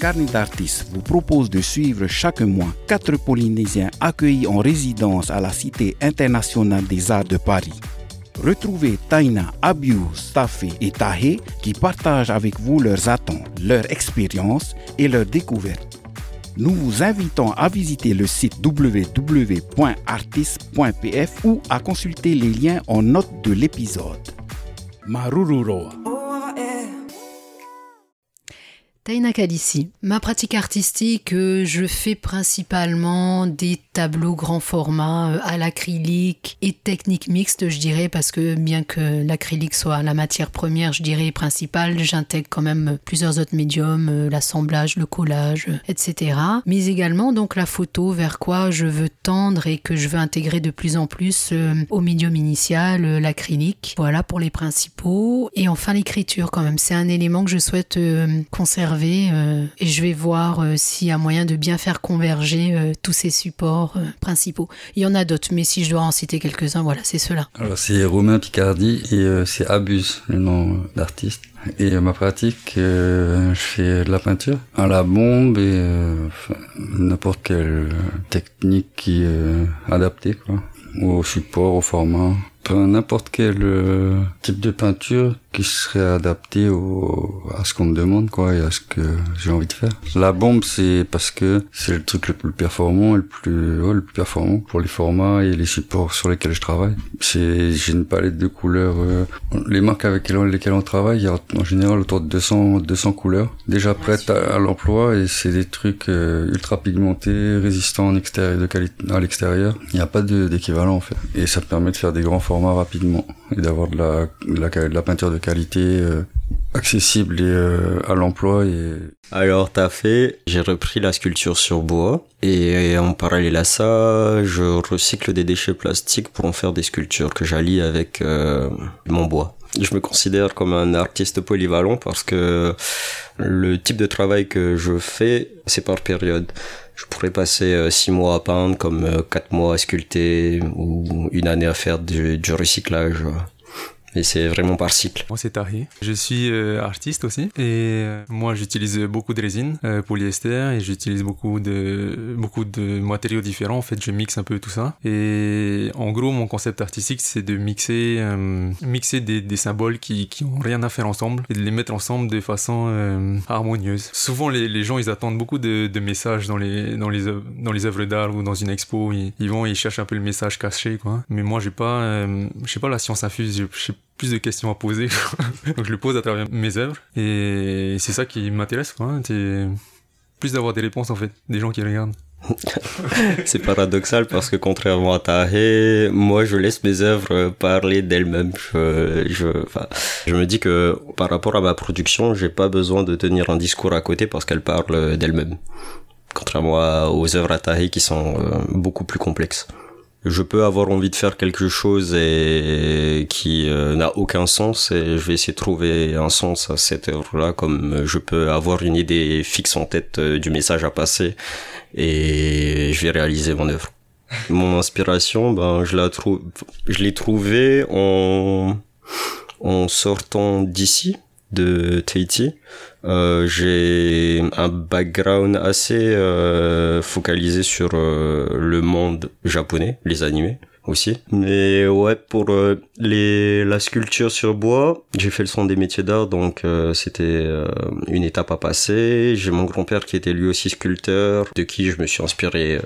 Carnet d'artistes vous propose de suivre chaque mois quatre Polynésiens accueillis en résidence à la Cité internationale des arts de Paris. Retrouvez Taina, Abiu, Staffé et Tahé qui partagent avec vous leurs attentes, leurs expériences et leurs découvertes. Nous vous invitons à visiter le site www.artist.pf ou à consulter les liens en note de l'épisode. Marururoa. Taina. Ma pratique artistique, euh, je fais principalement des tableaux grand format euh, à l'acrylique et technique mixte, je dirais, parce que bien que l'acrylique soit la matière première, je dirais, principale, j'intègre quand même plusieurs autres médiums, euh, l'assemblage, le collage, etc. Mais également donc la photo, vers quoi je veux tendre et que je veux intégrer de plus en plus au médium initial, l'acrylique. Voilà pour les principaux. Et enfin l'écriture quand même, c'est un élément que je souhaite conserver euh, et je vais voir euh, s'il y a moyen de bien faire converger euh, tous ces supports principaux. Il y en a d'autres, mais si je dois en citer quelques-uns, voilà, c'est ceux-là. Alors c'est Romain Picardi et c'est Abuse, le nom d'artiste. Et ma pratique, je fais de la peinture à la bombe et n'importe quelle technique qui est adaptée, quoi, au support, au format n'importe quel euh, type de peinture qui serait adapté au, à ce qu'on me demande quoi et à ce que j'ai envie de faire. La bombe c'est parce que c'est le truc le plus performant et le plus ouais, le plus performant pour les formats et les supports sur lesquels je travaille. C'est j'ai une palette de couleurs euh, les marques avec lesquelles on travaille, il y a en général autour de 200 200 couleurs déjà prêtes à, l'emploi et c'est des trucs euh, ultra pigmentés, résistants en extérieur de qualité à l'extérieur. Il n'y a pas d'équivalent en fait et ça permet de faire des grands formats rapidement et d'avoir de la, de la, peinture de qualité euh, accessible et euh, à l'emploi et alors t'as fait j'ai repris la sculpture sur bois et, en parallèle à ça je recycle des déchets plastiques pour en faire des sculptures que j'allie avec euh, mon bois. Je me considère comme un artiste polyvalent parce que le type de travail que je fais c'est par période. Je pourrais passer six mois à peindre, comme quatre mois à sculpter ou une année à faire du recyclage et c'est vraiment par cycle. Moi c'est Tari, je suis euh, artiste aussi et euh, moi j'utilise beaucoup de résine euh, polyester et j'utilise beaucoup de beaucoup de matériaux différents en fait je mixe un peu tout ça et en gros mon concept artistique c'est de mixer euh, mixer des, des, symboles qui qui ont rien à faire ensemble et de les mettre ensemble de façon harmonieuse. Souvent les, les, gens ils attendent beaucoup de, de, messages dans les dans les dans les œuvres d'art ou dans une expo ils, ils, vont ils cherchent un peu le message caché quoi. Mais moi j'ai pas je sais pas la science infuse, je plus de questions à poser. Donc je le pose à travers mes œuvres. Et c'est ça qui m'intéresse. C'est plus d'avoir des réponses en fait, des gens qui regardent. c'est paradoxal parce que contrairement à Tahé, moi je laisse mes œuvres parler d'elles-mêmes. Je, je, je me dis que par rapport à ma production, j'ai pas besoin de tenir un discours à côté parce qu'elles parlent d'elles-mêmes. Contrairement aux œuvres à Tahé qui sont euh, beaucoup plus complexes je peux avoir envie de faire quelque chose et qui euh, n'a aucun sens et je vais essayer de trouver un sens à cette œuvre-là comme je peux avoir une idée fixe en tête euh, du message à passer et je vais réaliser mon œuvre. Mon inspiration, ben je la trouve, je l'ai trouvée en en sortant d'ici de Tahiti. Euh, j'ai un background assez euh, focalisé sur euh, le monde japonais, les animés aussi. Mais ouais, pour euh, les la sculpture sur bois, j'ai fait le son des métiers d'art, donc euh, c'était euh, une étape à passer. J'ai mon grand-père qui était lui aussi sculpteur, de qui je me suis inspiré,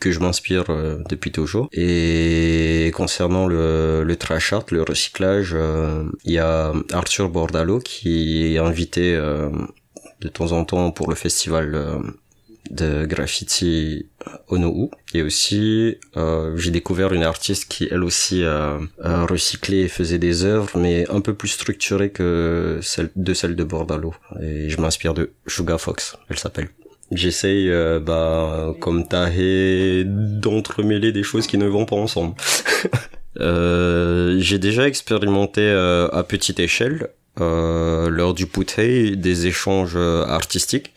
que je m'inspire depuis toujours. Et concernant le, le trash art, le recyclage, il y a Arthur Bordalo qui est invité de temps en temps pour le festival de graffiti Onou et aussi euh, j'ai découvert une artiste qui elle aussi euh, recyclait et faisait des œuvres mais un peu plus structurées que celle de celle de Bordalo. Et je m'inspire de Sugar Fox elle s'appelle. J'essaye euh, bah comme Tahé d'entremêler des choses qui ne vont pas ensemble. Euh, j'ai déjà expérimenté euh, à petite échelle lors du Putei des échanges artistiques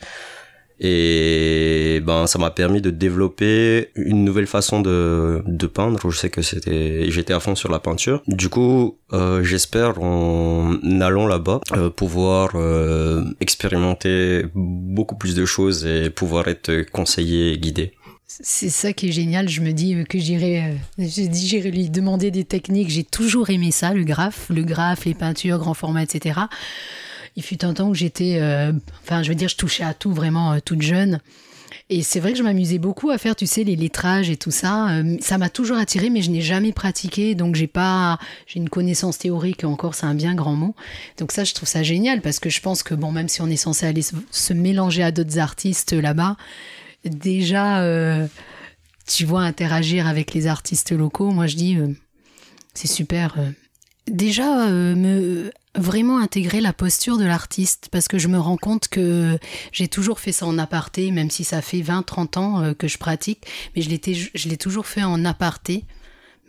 Et ben, ça m'a permis de développer une nouvelle façon de, de peindre. Je sais que c'était, j'étais à fond sur la peinture. Du coup, euh, j'espère en allant là-bas euh, pouvoir euh, expérimenter beaucoup plus de choses et pouvoir être conseillé et guidé. C'est ça qui est génial. Je me dis que j'irai, j'irai lui demander des techniques. J'ai toujours aimé ça, le graphe, le graphe, les peintures, grand format, etc. Il fut un temps où j'étais, euh, enfin, je veux dire, je touchais à tout vraiment euh, toute jeune. Et c'est vrai que je m'amusais beaucoup à faire, tu sais, les lettrages et tout ça. Euh, ça m'a toujours attiré, mais je n'ai jamais pratiqué, donc j'ai pas, j'ai une connaissance théorique encore, c'est un bien grand mot. Donc ça, je trouve ça génial parce que je pense que bon, même si on est censé aller se, mélanger à d'autres artistes là-bas, déjà, tu vois, interagir avec les artistes locaux, moi je dis, c'est super. Déjà, me vraiment intégrer la posture de l'artiste parce que je me rends compte que j'ai toujours fait ça en aparté, même si ça fait 20-30 ans euh, que je pratique, mais je l'ai toujours fait en aparté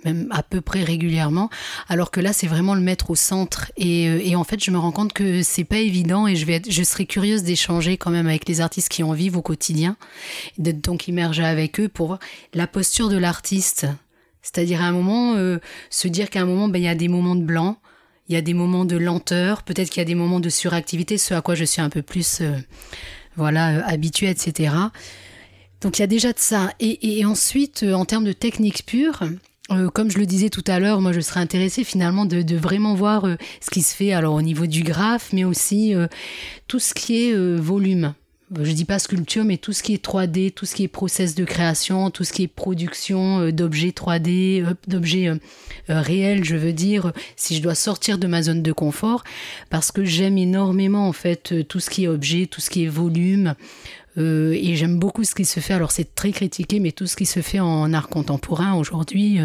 même à peu près régulièrement, alors que là c'est vraiment le mettre au centre. Et, euh, et, en fait je me rends compte que c'est pas évident et je vais être, je serais curieuse d'échanger quand même avec les artistes qui en vivent au quotidien, d'être donc immergée avec eux pour voir la posture de l'artiste, c'est-à-dire à un moment euh, se dire qu'à un moment ben, il y a des moments de blanc, il y a des moments de lenteur, peut-être qu'il y a des moments de suractivité, ce à quoi je suis un peu plus euh, voilà euh, habituée, etc. Donc il y a déjà de ça. Et, ensuite, en termes de technique pure, comme je le disais tout à l'heure, moi je serais intéressée finalement de, vraiment voir ce qui se fait alors au niveau du graphe, mais aussi tout ce qui est volume je dis pas sculpture, mais tout ce qui est 3D, tout ce qui est process de création, tout ce qui est production euh, d'objets 3D, euh, d'objets euh, réels, je veux dire, si je dois sortir de ma zone de confort, parce que j'aime énormément en fait tout ce qui est objet, tout ce qui est volume, et j'aime beaucoup ce qui se fait. Alors c'est très critiqué, mais tout ce qui se fait en art contemporain aujourd'hui.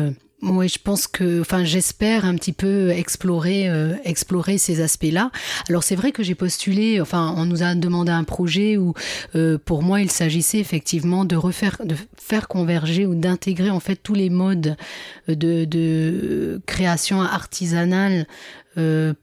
Oui, je pense que, enfin, j'espère un petit peu explorer, euh, explorer ces aspects-là. Alors c'est vrai que j'ai postulé, enfin, on nous a demandé un projet où, euh, pour moi, il s'agissait effectivement de refaire, de faire converger ou d'intégrer en fait tous les modes de, création artisanale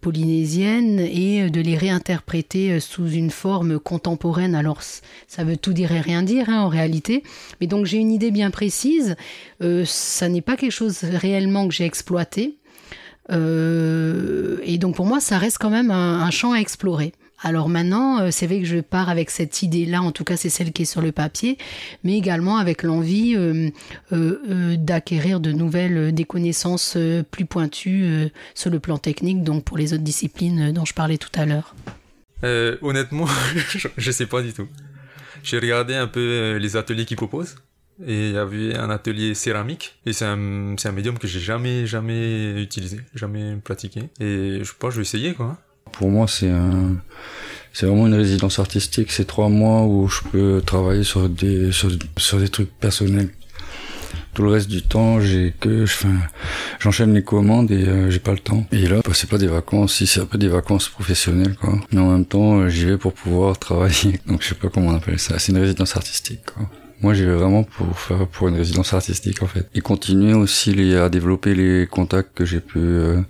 polynésiennes et de les réinterpréter euh, sous une forme contemporaine. Alors ça veut tout dire et rien dire hein, en réalité, mais donc j'ai une idée bien précise. Euh, ça n'est pas quelque chose réellement que j'ai exploité. et donc pour moi, ça reste quand même un champ à explorer. Alors maintenant, euh, c'est vrai que je pars avec cette idée-là, en tout cas c'est celle qui est sur le papier, mais également avec l'envie euh, euh, d'acquérir de nouvelles, des connaissances plus pointues sur le plan technique, donc pour les autres disciplines dont je parlais tout à l'heure. honnêtement, je sais pas du tout. J'ai regardé un peu les ateliers qu'ils proposent. Et il y avait un atelier céramique. Et c'est un, médium que j'ai jamais, jamais utilisé, jamais pratiqué. Et je pense que je vais essayer, quoi. Pour moi, c'est un, c'est vraiment une résidence artistique. C'est trois mois où je peux travailler sur des, sur, des trucs personnels. Tout le reste du temps, j'ai que, j'enchaîne les commandes et euh, j'ai pas le temps. Et là, bah, c'est pas des vacances, si c'est un peu des vacances professionnelles, quoi. Mais en même temps, j'y vais pour pouvoir travailler. Donc, je sais pas comment on appelle ça. C'est une résidence artistique, quoi. Moi, j'y vais vraiment pour faire pour une résidence artistique en fait. Et continuer aussi les, à développer les contacts que j'ai pu euh,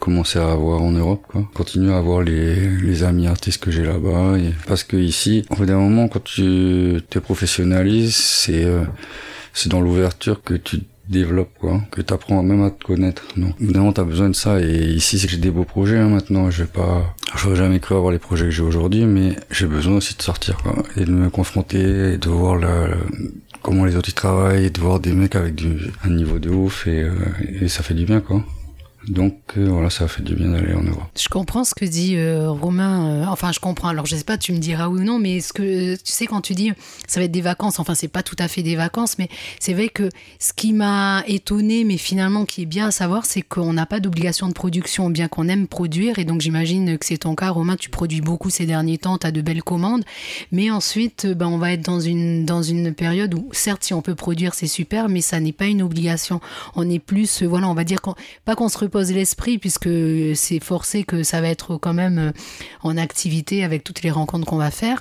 commencer à avoir en Europe. Quoi. Continuer à avoir les, les amis artistes que j'ai là-bas. Et... Parce que ici, au bout d'un moment, quand tu te professionnalises, c'est euh, c'est dans l'ouverture que tu développes quoi que tu apprends même à te connaître donc évidemment tu as besoin de ça et ici c'est que j'ai des beaux projets hein, maintenant je vais pas j'aurais jamais cru avoir les projets que j'ai aujourd'hui mais j'ai besoin aussi de sortir quoi et de me confronter et de voir la, comment les autres y travaillent et de voir des mecs avec du, un niveau de ouf et, euh, et ça fait du bien quoi donc euh, voilà, ça a fait du bien d'aller en Europe. Je comprends ce que dit euh, Romain. Euh, enfin, je comprends. Alors, je sais pas, tu me diras oui ou non, mais ce que tu sais quand tu dis ça va être des vacances. Enfin, c'est pas tout à fait des vacances, mais c'est vrai que ce qui m'a étonné, mais finalement qui est bien à savoir, c'est qu'on n'a pas d'obligation de production, bien qu'on aime produire. Et donc, j'imagine que c'est ton cas, Romain. Tu produis beaucoup ces derniers temps, tu as de belles commandes, mais ensuite, ben, on va être dans une dans une période où, certes, si on peut produire, c'est super, mais ça n'est pas une obligation. On est plus, voilà, on va dire pas qu'on se l'esprit puisque c'est forcé que ça va être quand même euh, en activité avec toutes les rencontres qu'on va faire.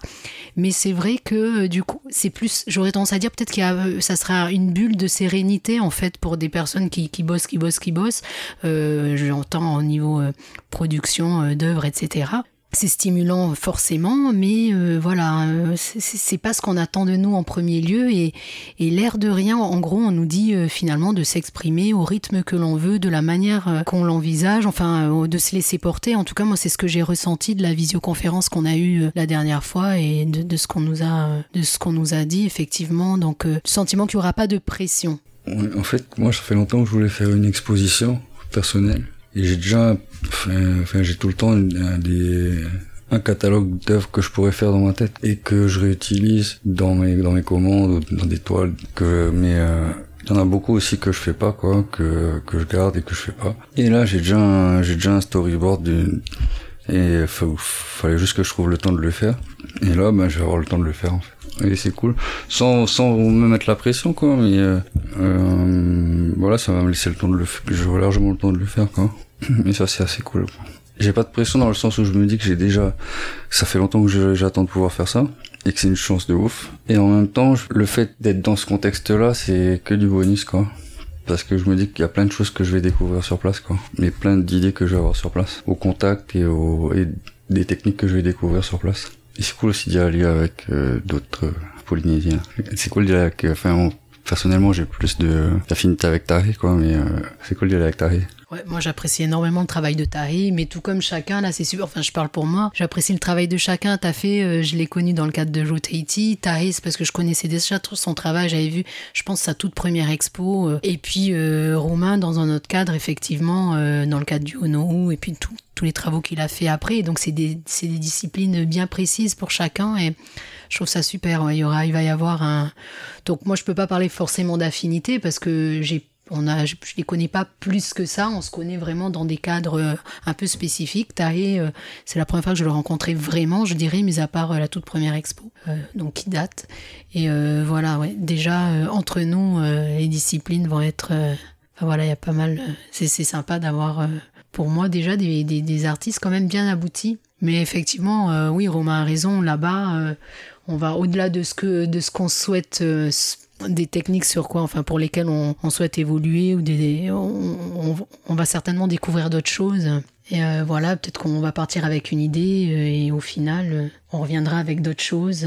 Mais c'est vrai que euh, du coup, c'est plus, j'aurais tendance à dire peut-être qu'il y a, euh, ça sera une bulle de sérénité en fait pour des personnes qui, qui bossent, qui bossent, qui bossent. J'entends au niveau production d'œuvres, etc. c'est stimulant forcément, mais euh, voilà, euh, c'est pas ce qu'on attend de nous en premier lieu. Et, l'air de rien, en gros, on nous dit euh, finalement de s'exprimer au rythme que l'on veut, de la manière qu'on l'envisage, enfin, de se laisser porter. En tout cas, moi, c'est ce que j'ai ressenti de la visioconférence qu'on a eue la dernière fois et de, ce qu'on nous a, de ce qu'on nous a dit effectivement. Donc, le sentiment qu'il n'y aura pas de pression. en fait, moi, ça fait longtemps que je voulais faire une exposition personnelle et j'ai déjà, enfin, j'ai tout le temps des, un catalogue d'œuvres que je pourrais faire dans ma tête et que je réutilise dans mes dans mes commandes dans des toiles que mais euh, il y en a beaucoup aussi que je fais pas quoi que que je garde et que je fais pas. Et là j'ai déjà j'ai déjà un storyboard d'une et fallait juste que je trouve le temps de le faire. Et là ben je vais avoir le temps de le faire en fait. Et c'est cool. Sans sans me mettre la pression quoi mais euh, euh, voilà ça va me laisser le temps de le faire j'aurai largement le temps de le faire quoi. Mais ça c'est assez cool. J'ai pas de pression dans le sens où je me dis que j'ai déjà ça fait longtemps que j'attends de pouvoir faire ça et que c'est une chance de ouf. Et en même temps le fait d'être dans ce contexte là c'est que du bonus quoi. Parce que je me dis qu'il y a plein de choses que je vais découvrir sur place quoi. Mais plein d'idées que je vais avoir sur place. Au contact et au et des techniques que je vais découvrir sur place. Et c'est cool aussi d'y aller avec euh, d'autres euh, Polynésiens. C'est cool d'y aller avec, euh, enfin, personnellement, j'ai plus de d'affinité avec Tari, quoi, mais c'est cool d'y aller avec Tari. Ouais, moi j'apprécie énormément le travail de Tari, mais tout comme chacun, là c'est sûr, enfin je parle pour moi, j'apprécie le travail de chacun. T'as fait, je l'ai connu dans le cadre de Joe Tahiti. Tari, c'est parce que je connaissais déjà son travail, j'avais vu, je pense, sa toute première expo. et puis Romain, dans un autre cadre, effectivement, dans le cadre du Onohu, et puis tout, tous les travaux qu'il a fait après. Donc c'est des, des, disciplines bien précises pour chacun et je trouve ça super. Il, y aura, il va y avoir un. Donc moi je peux pas parler forcément d'affinité parce que j'ai je, les connais pas plus que ça. On se connaît vraiment dans des cadres euh, un peu spécifiques. Tahé, euh, c'est la première fois que je le rencontrais vraiment, je dirais, mis à part euh, la toute première expo, donc qui date. Et voilà, déjà entre nous, les disciplines vont être. voilà, il y a pas mal. c'est sympa d'avoir pour moi déjà des, des, artistes quand même bien aboutis. Mais effectivement, euh, oui, Romain a raison. Là-bas, euh, on va au-delà de ce que de ce qu'on souhaite, euh, des techniques sur quoi, enfin pour lesquelles on, souhaite évoluer ou des, on, on, va certainement découvrir d'autres choses. Et voilà, peut-être qu'on va partir avec une idée et au final, on reviendra avec d'autres choses.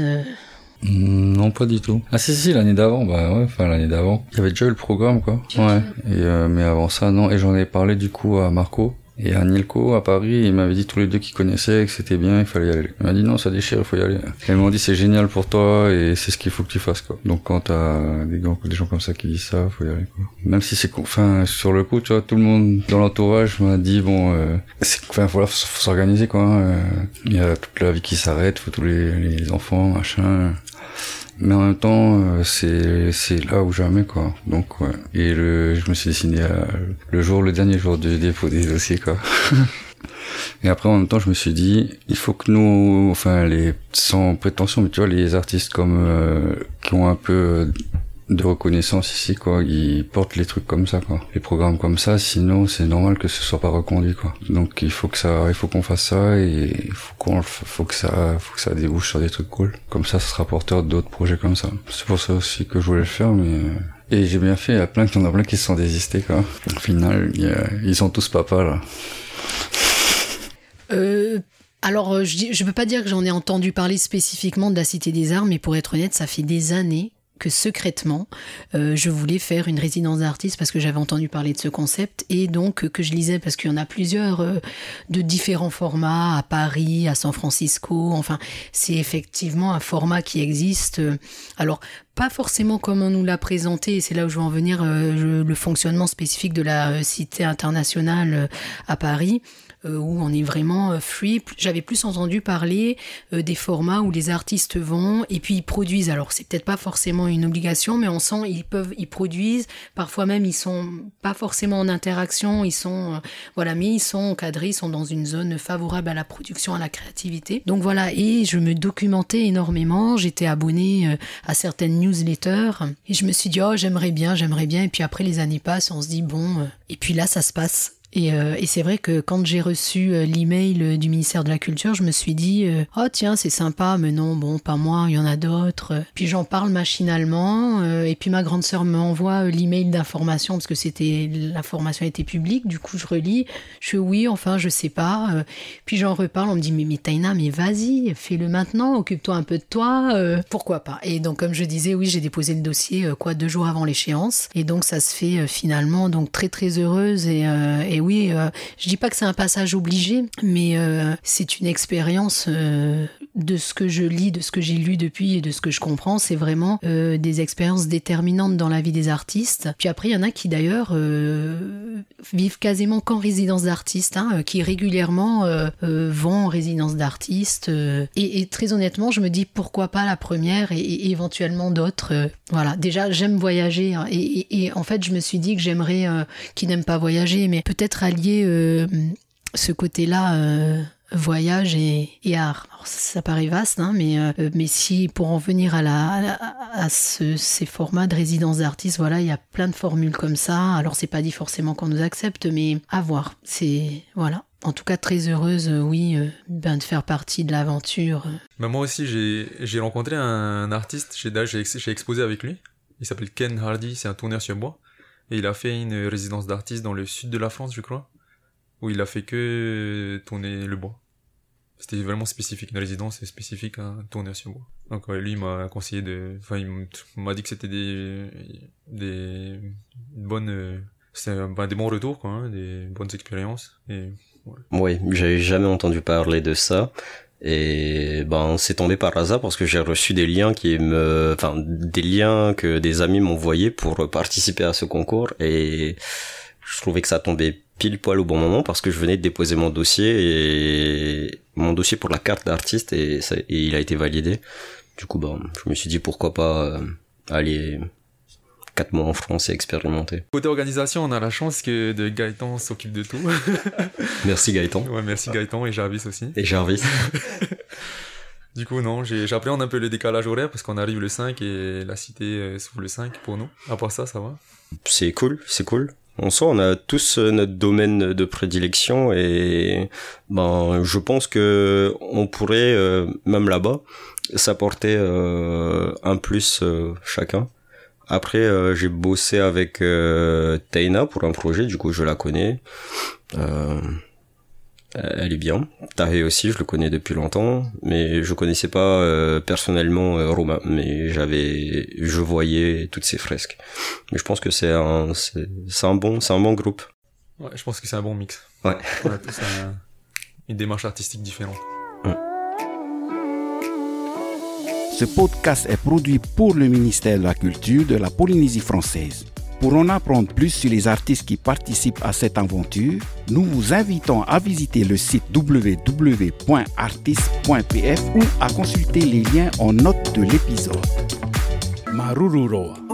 Non, pas du tout. Ah si si, l'année d'avant, bah ouais, enfin l'année d'avant. Il y avait déjà eu le programme quoi. Ouais. Et euh, mais avant ça, non. Et j'en ai parlé du coup à Marco et à Nilko à Paris. Il m'avait dit tous les deux qu'ils connaissaient que c'était bien, il fallait y aller. Il m'a dit non, ça déchire, il faut y aller. Et ils m'ont dit c'est génial pour toi et c'est ce qu'il faut que tu fasses quoi. Donc quand t'as des des gens comme ça qui disent ça, faut y aller quoi. Même si c'est, enfin sur le coup, tu vois, tout le monde dans l'entourage m'a dit bon, euh, enfin faut, s'organiser quoi. Hein. Il y a toute la vie qui s'arrête, faut tous les enfants, machin mais en même temps euh, c'est c'est là ou jamais quoi. Donc ouais. Et le je me suis dessiné le jour le dernier jour du dépôt des dossiers quoi. Et après en même temps je me suis dit il faut que nous enfin les sans prétention mais tu vois les artistes comme euh, qui ont un peu de reconnaissance ici quoi. Ils portent les trucs comme ça quoi. Les programmes comme ça sinon c'est normal que ce soit pas reconduit quoi. Donc il faut que ça il faut qu'on fasse ça et il faut qu'on faut que ça faut que ça débouche sur des trucs cool. Comme ça ça sera porteur d'autres projets comme ça. C'est pour ça aussi que je voulais le faire mais et j'ai bien fait. Il y a plein qui en a plein qui se sont désistés quoi. Au final ils sont tous papas là. Euh, alors, je ne peux pas dire que j'en ai entendu parler spécifiquement de la Cité des Arts, mais pour être honnête, ça fait des années que secrètement, euh, je voulais faire une résidence d'artiste parce que j'avais entendu parler de ce concept et donc que je lisais parce qu'il y en a plusieurs euh, de différents formats à Paris, à San Francisco. Enfin, c'est effectivement un format qui existe. Alors, pas forcément comme on nous l'a présenté, et c'est là où je veux en venir, euh, le fonctionnement spécifique de la Cité internationale à Paris. Euh, où on est vraiment euh, free. J'avais plus entendu parler euh, des formats où les artistes vont et puis ils produisent. Alors c'est peut-être pas forcément une obligation, mais on sent ils peuvent, ils produisent. Parfois même ils sont pas forcément en interaction, ils sont voilà, mais ils sont encadrés, ils sont dans une zone favorable à la production, à la créativité. Donc voilà, et je me documentais énormément. J'étais abonné à certaines newsletters et je me suis dit oh j'aimerais bien, j'aimerais bien. Et puis après les années passent, on se dit bon. Et puis là ça se passe Et, euh, et c'est vrai que quand j'ai reçu euh, l'email du ministère de la Culture, je me suis dit euh, oh tiens c'est sympa, mais non bon pas moi, il y en a d'autres. Puis j'en parle machinalement, euh, et puis ma grande sœur me envoie euh, l'email d'information parce que c'était l'information était publique. Du coup je relis, je fais oui enfin je sais pas. Euh, puis j'en reparle, on me dit mais, mais Taina mais vas-y fais-le maintenant, occupe-toi un peu de toi, euh, pourquoi pas? Et donc comme je disais oui j'ai déposé le dossier euh, quoi deux jours avant l'échéance, et donc ça se fait euh, finalement donc très très heureuse et, euh, et oui euh, je dis pas que c'est un passage obligé, mais euh, c'est une expérience euh, de ce que je lis, de ce que j'ai lu depuis et de ce que je comprends, c'est vraiment des expériences déterminantes dans la vie des artistes. Puis après, il y en a qui d'ailleurs vivent quasiment qu'en résidence d'artiste, hein, qui régulièrement vont en résidence d'artiste. et, très honnêtement, je me dis pourquoi pas la première et éventuellement d'autres. Voilà, déjà j'aime voyager hein, et, en fait je me suis dit que j'aimerais, euh, qui n'aime pas voyager, mais peut-être allier euh, ce côté-là. euh, voyage et, art. Alors, ça, paraît vaste, hein, mais, euh, mais si pour en venir à, ces formats de résidence d'artistes, voilà, il y a plein de formules comme ça. Alors c'est pas dit forcément qu'on nous accepte, mais à voir. C'est voilà. En tout cas très heureuse, euh, oui, euh, ben, de faire partie de l'aventure. Bah, moi aussi, j'ai rencontré un artiste, j'ai j'ai ex- j'ai exposé avec lui. Il s'appelle Ken Hardy, c'est un tourneur sur bois. Et il a fait une résidence d'artiste dans le sud de la France, je crois, où il a fait que tourner le bois. C'était vraiment spécifique, une résidence spécifique à tourner sur bois. Donc ouais, lui, il m'a conseillé de... Enfin, il m'a dit que c'était des... des bonnes... ben, des bons retours, quoi, hein, des bonnes expériences. Oui, j'avais jamais entendu parler de ça. Et ben c'est tombé par hasard parce que j'ai reçu des liens qui me, enfin des liens que des amis m'envoyaient pour participer à ce concours et je trouvais que ça tombait pile poil au bon moment parce que je venais de déposer mon dossier et mon dossier pour la carte d'artiste et, et il a été validé. Du coup ben je me suis dit pourquoi pas euh, aller quatre mois en France et expérimenter. Côté organisation, on a la chance que de Gaëtan s'occupe de tout. Merci Gaëtan ouais, merci Gaëtan et Jarvis aussi. et Jarvis. Du coup, non, j'ai- j'appréhende un peu le décalage horaire parce qu'on arrive le 5 et la cité euh, s'ouvre le 5 pour nous. À part ça, ça va? C'est cool, c'est cool. En soi, on a tous euh, notre domaine de prédilection et ben je pense que on pourrait euh, même là-bas s'apporter euh, un plus euh, chacun. Après, euh, j'ai bossé avec euh, Taina pour un projet, du coup je la connais. Euh, elle est bien. Tahé aussi, je le connais depuis longtemps, mais je connaissais pas euh, personnellement Romain, mais j'avais, je voyais toutes ses fresques. Mais je pense que c'est un, c'est c'est un bon, c'est un bon groupe. Ouais, je pense que c'est un bon mix. Ouais. On a tous un- une démarche artistique différente. Ce podcast est produit pour le ministère de la Culture de la Polynésie française. Pour en apprendre plus sur les artistes qui participent à cette aventure, nous vous invitons à visiter le site www.artist.pf ou à consulter les liens en note de l'épisode. Marururoa.